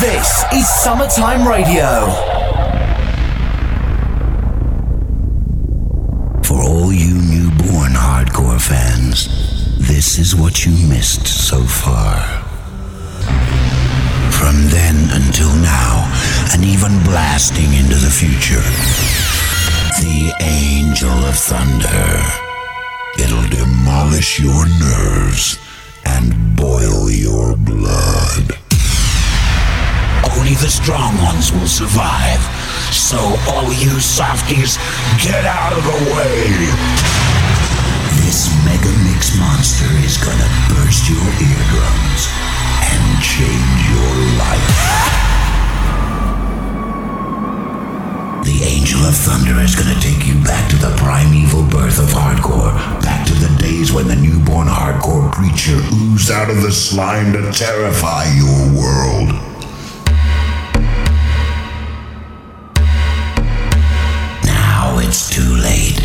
This is Summertime Radio. For all you newborn hardcore fans, this is what you missed so far. From then until now, and even blasting into the future, the Angel of Thunder. It'll demolish your nerves and boil your blood. Only the strong ones will survive. So all you softies, get out of the way! This mega mix monster is gonna burst your eardrums and change your life. The Angel of Thunder is gonna take you back to the primeval birth of hardcore, back to the days when the newborn hardcore creature oozed out of the slime to terrify your world. It's too late.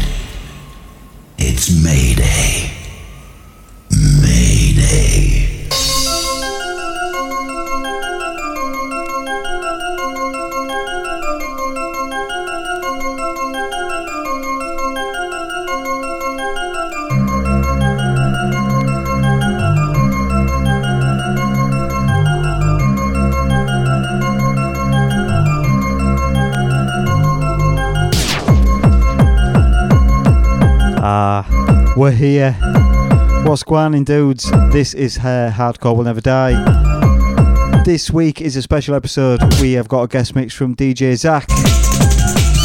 It's Mayday. We're here. What's going on, dudes? This is Hair Hardcore Will Never Die. This week is a special episode. We have got a guest mix from DJ Zach.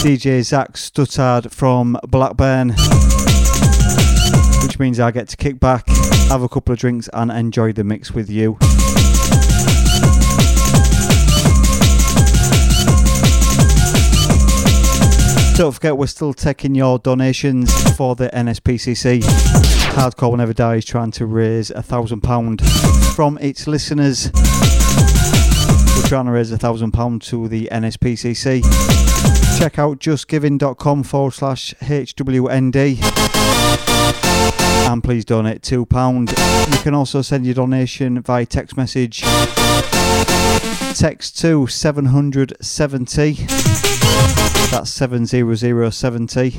DJ Zach Stuttard from Blackburn. Which means I get to kick back, have a couple of drinks, and enjoy the mix with you. Don't forget, we're still taking your donations for the NSPCC. Hardcore Will Never Die is trying to raise a thousand pound from its listeners. We're trying to raise a thousand pound to the NSPCC. Check out justgiving.com forward slash HWND and please donate £2. You can also send your donation via text message. Text to 770. That's 70070.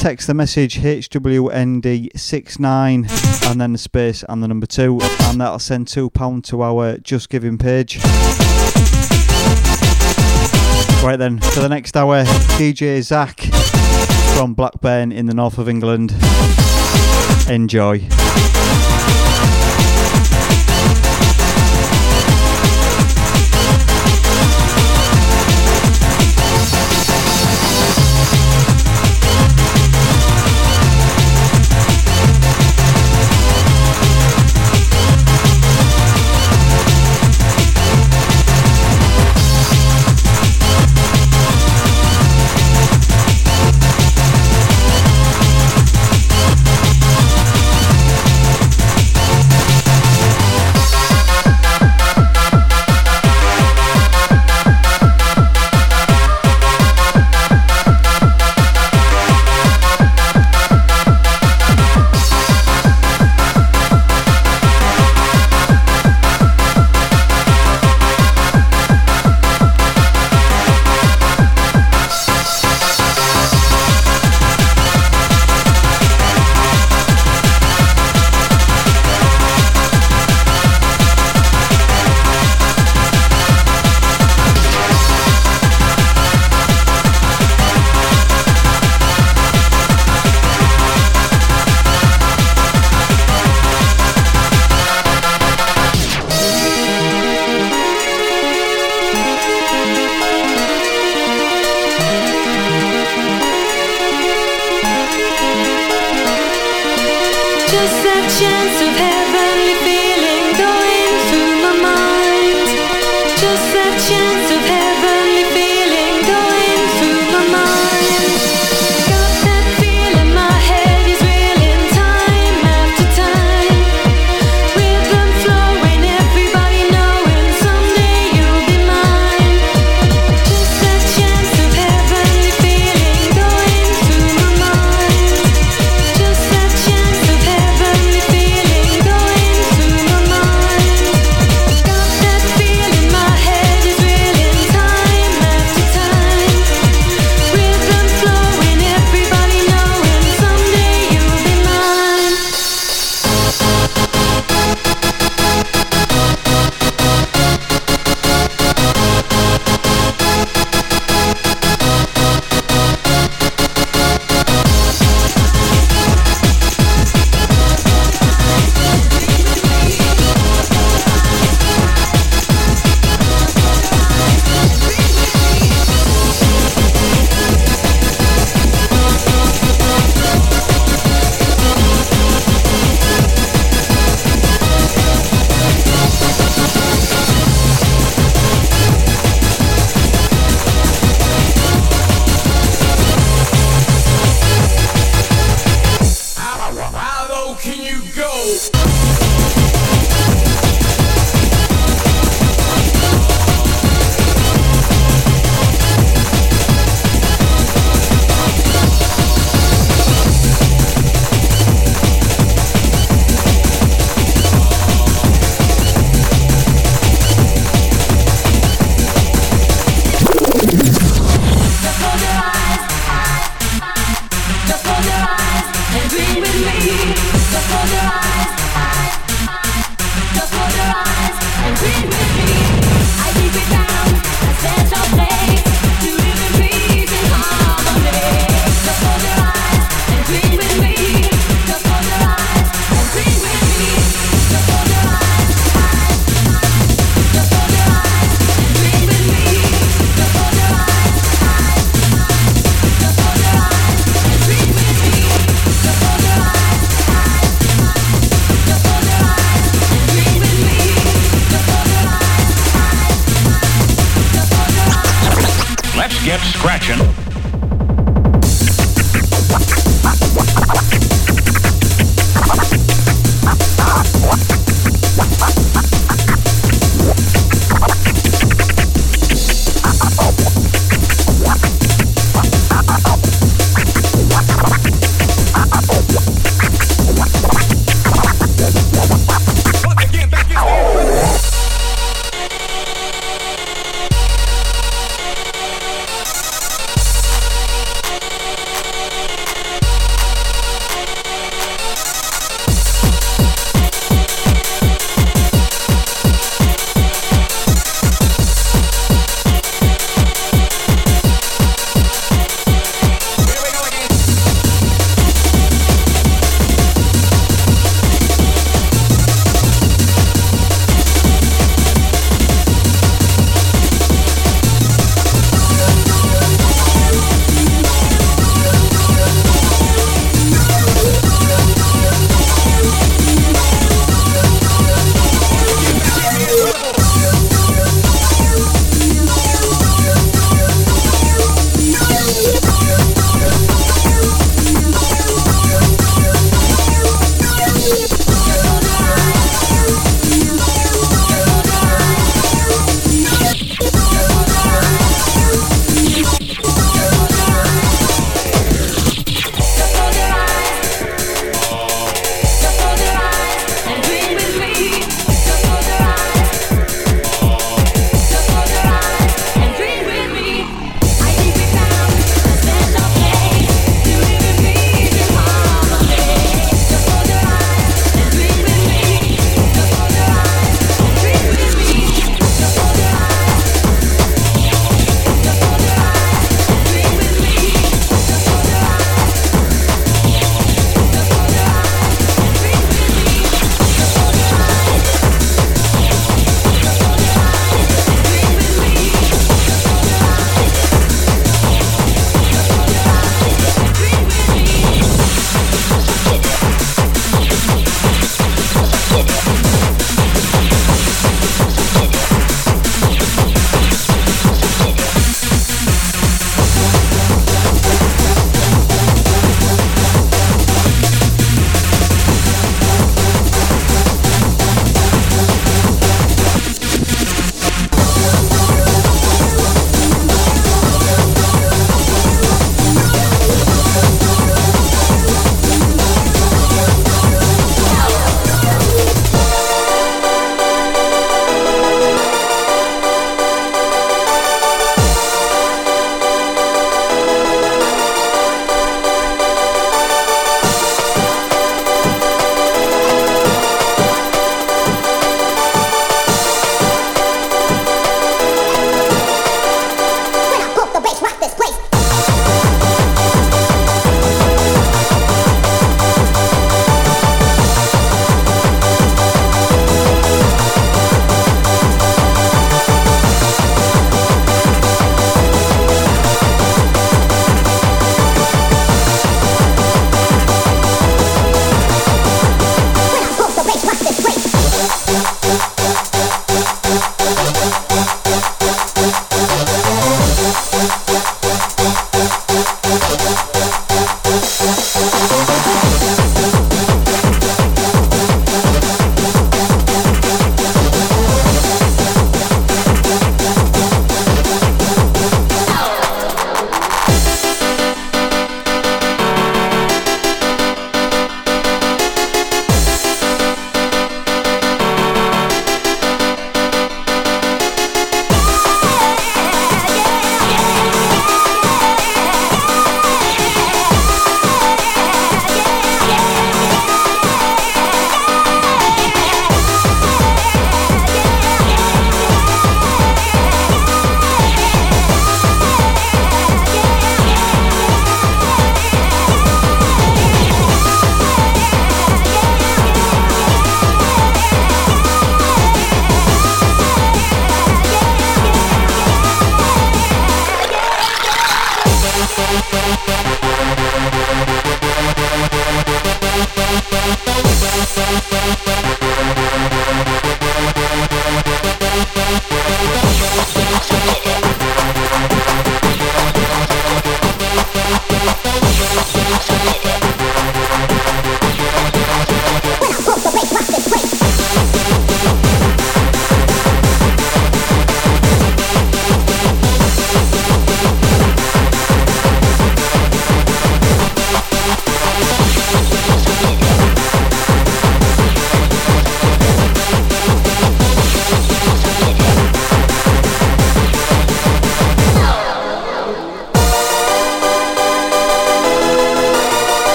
Text the message HWND69 and then the space and the number 2 and that'll send £2 to our Just Giving page. Right then, for the next hour, DJ Zach from Blackburn in the north of England. Enjoy.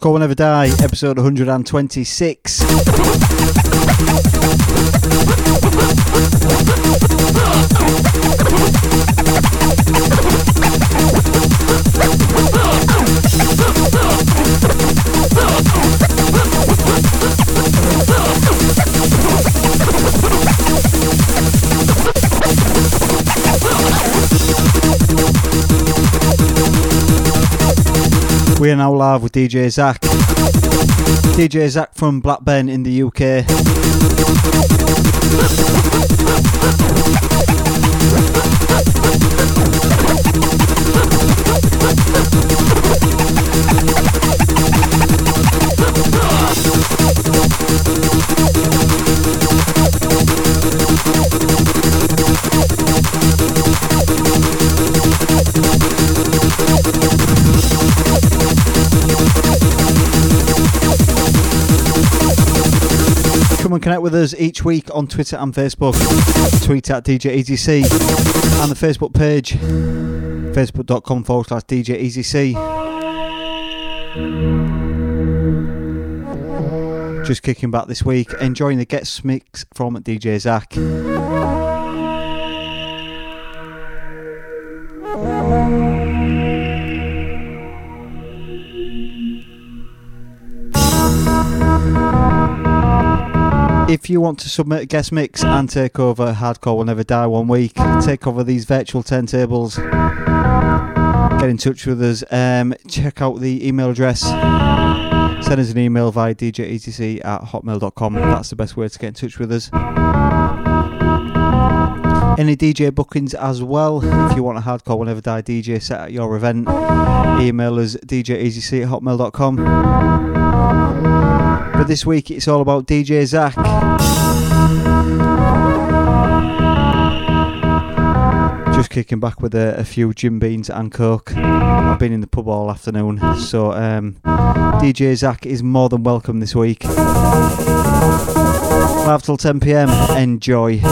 Hardcore Never Die, episode 126. We are now live with DJ Zach. DJ Zach from Blackburn in the UK. Connect with us each week on Twitter and Facebook. Tweet at DJ EasyC and the Facebook page facebook.com forward slash DJ EasyC. Just kicking back this week, enjoying the guest mix from DJ Zach. If you want to submit a guest mix and take over Hardcore Will Never Die one week, take over these virtual turntables, get in touch with us. Um, check out the email address. Send us an email via djetc at hotmail.com. That's the best way to get in touch with us. Any DJ bookings as well. If you want a hardcore Will Never Die DJ set at your event, email us djetc at hotmail.com. But this week it's all about DJ Zach. Just kicking back with a, a, few Jim Beans and Coke. I've been in the pub all afternoon, so um, DJ Zach is more than welcome this week. 5 till 10 pm. Enjoy.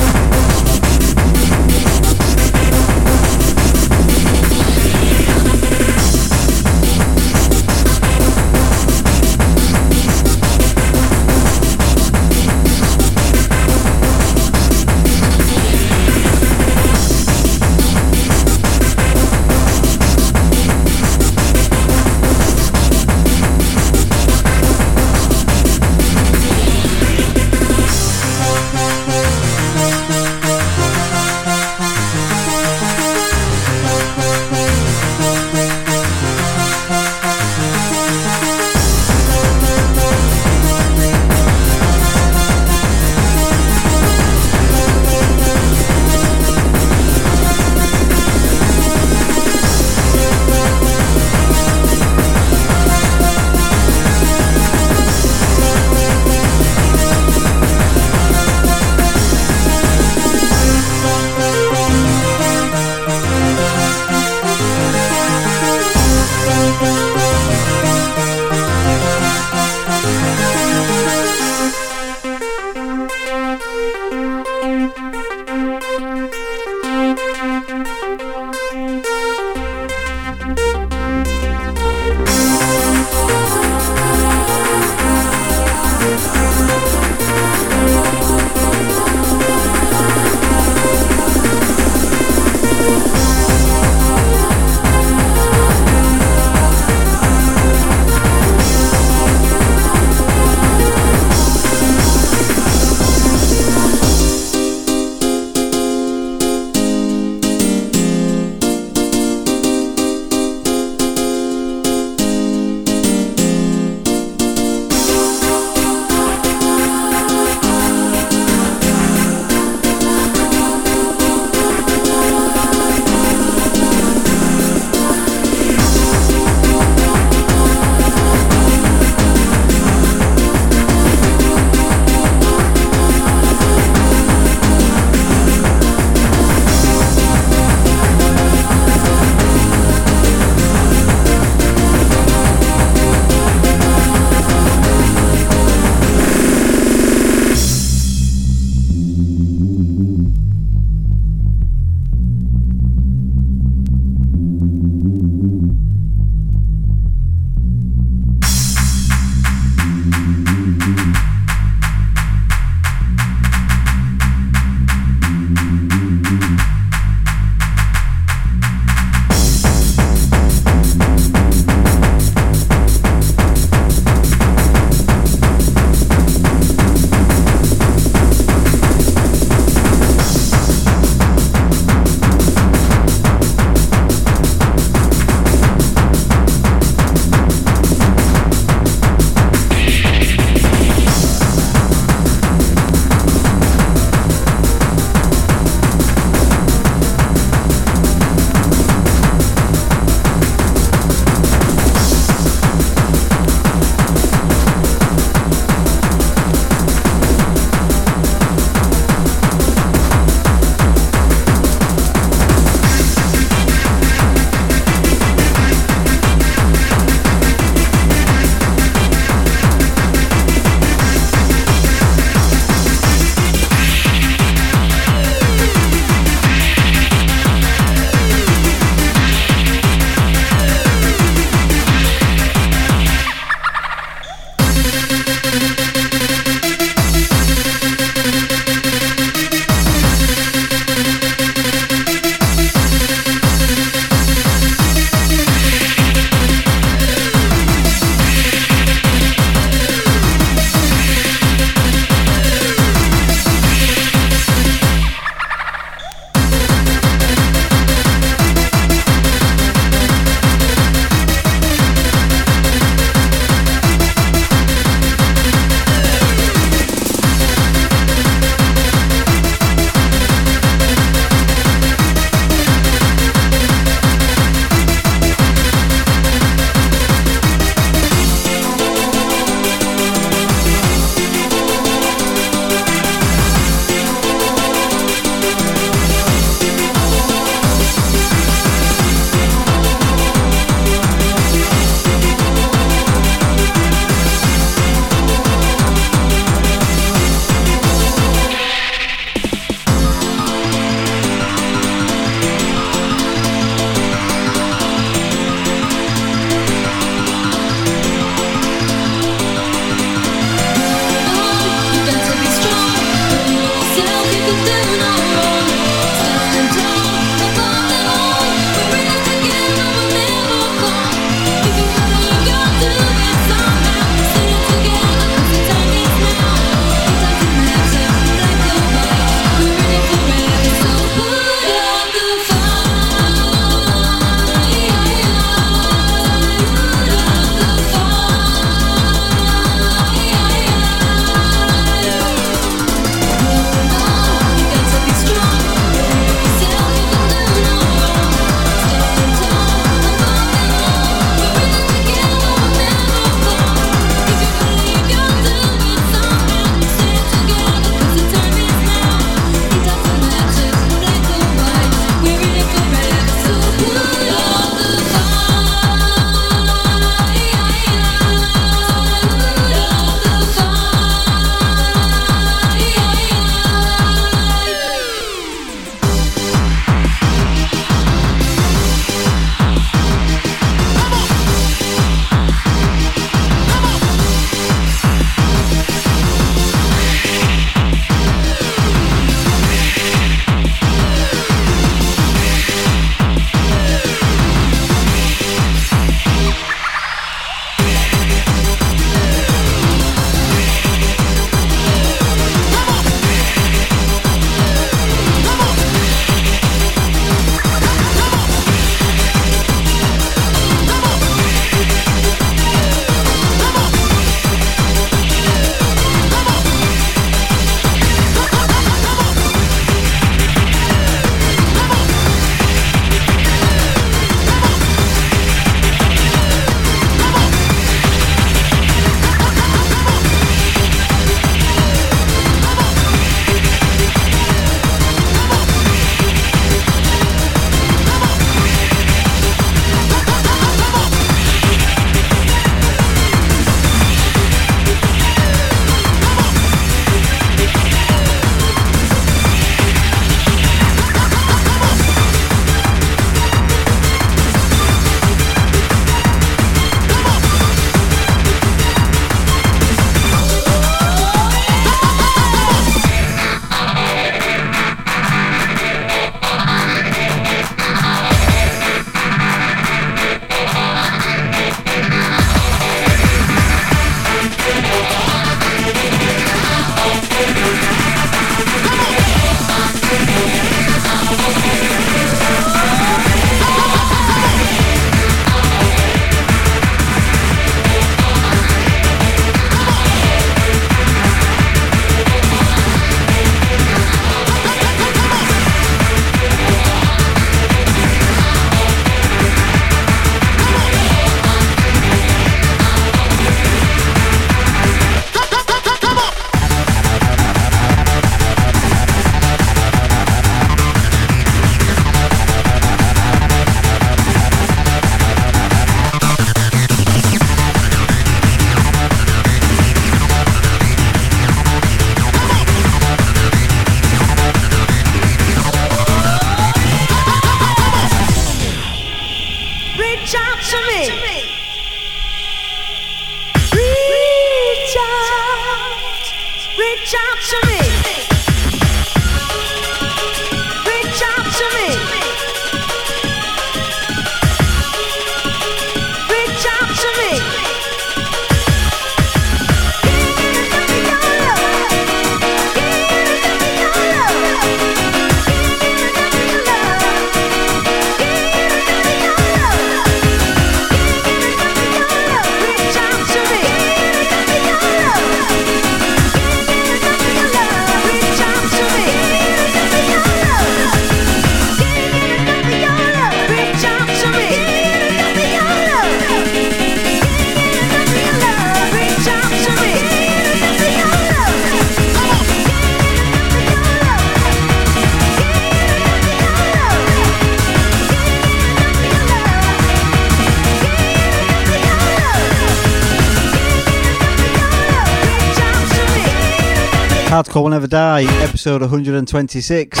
Die, episode 126.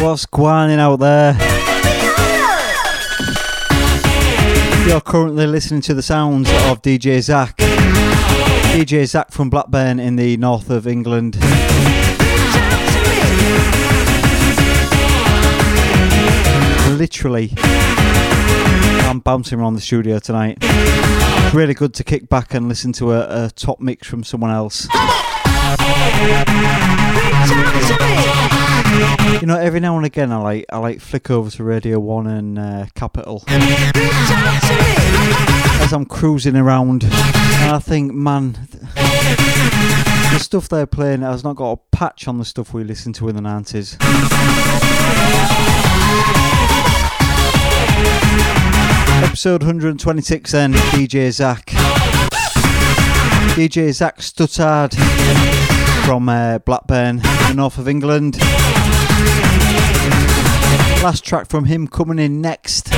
What's going out there? You're currently listening to the sounds of DJ Zach. DJ Zach from Blackburn in the north of England. Literally, I'm bouncing around the studio tonight. Really good to kick back and listen to a, a top mix from someone else. Know, every now and again, I like I like flick over to Radio One and uh, Capital as I'm cruising around, and I think, man, the stuff they're playing has not got a patch on the stuff we listened to in the nineties. Episode 126 then, DJ Zach. DJ Zach Stuttard from uh, Blackburn, in the north of England. Last track from him coming in next.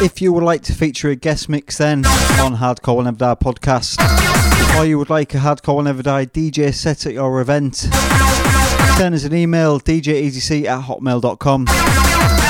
If you would like to feature a guest mix then on Hardcore Will Never Die podcast, or you would like a Hardcore Will Never Die DJ set at your event, send us an email djeasyc at hotmail.com.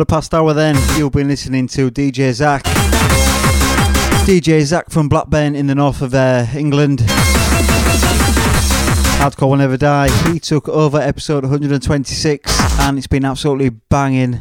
the past hour, then, you'll be listening to DJ Zach. DJ Zach from Blackburn in the north of uh, England. Hardcore Will Never Die. He took over episode 126 and it's been absolutely banging.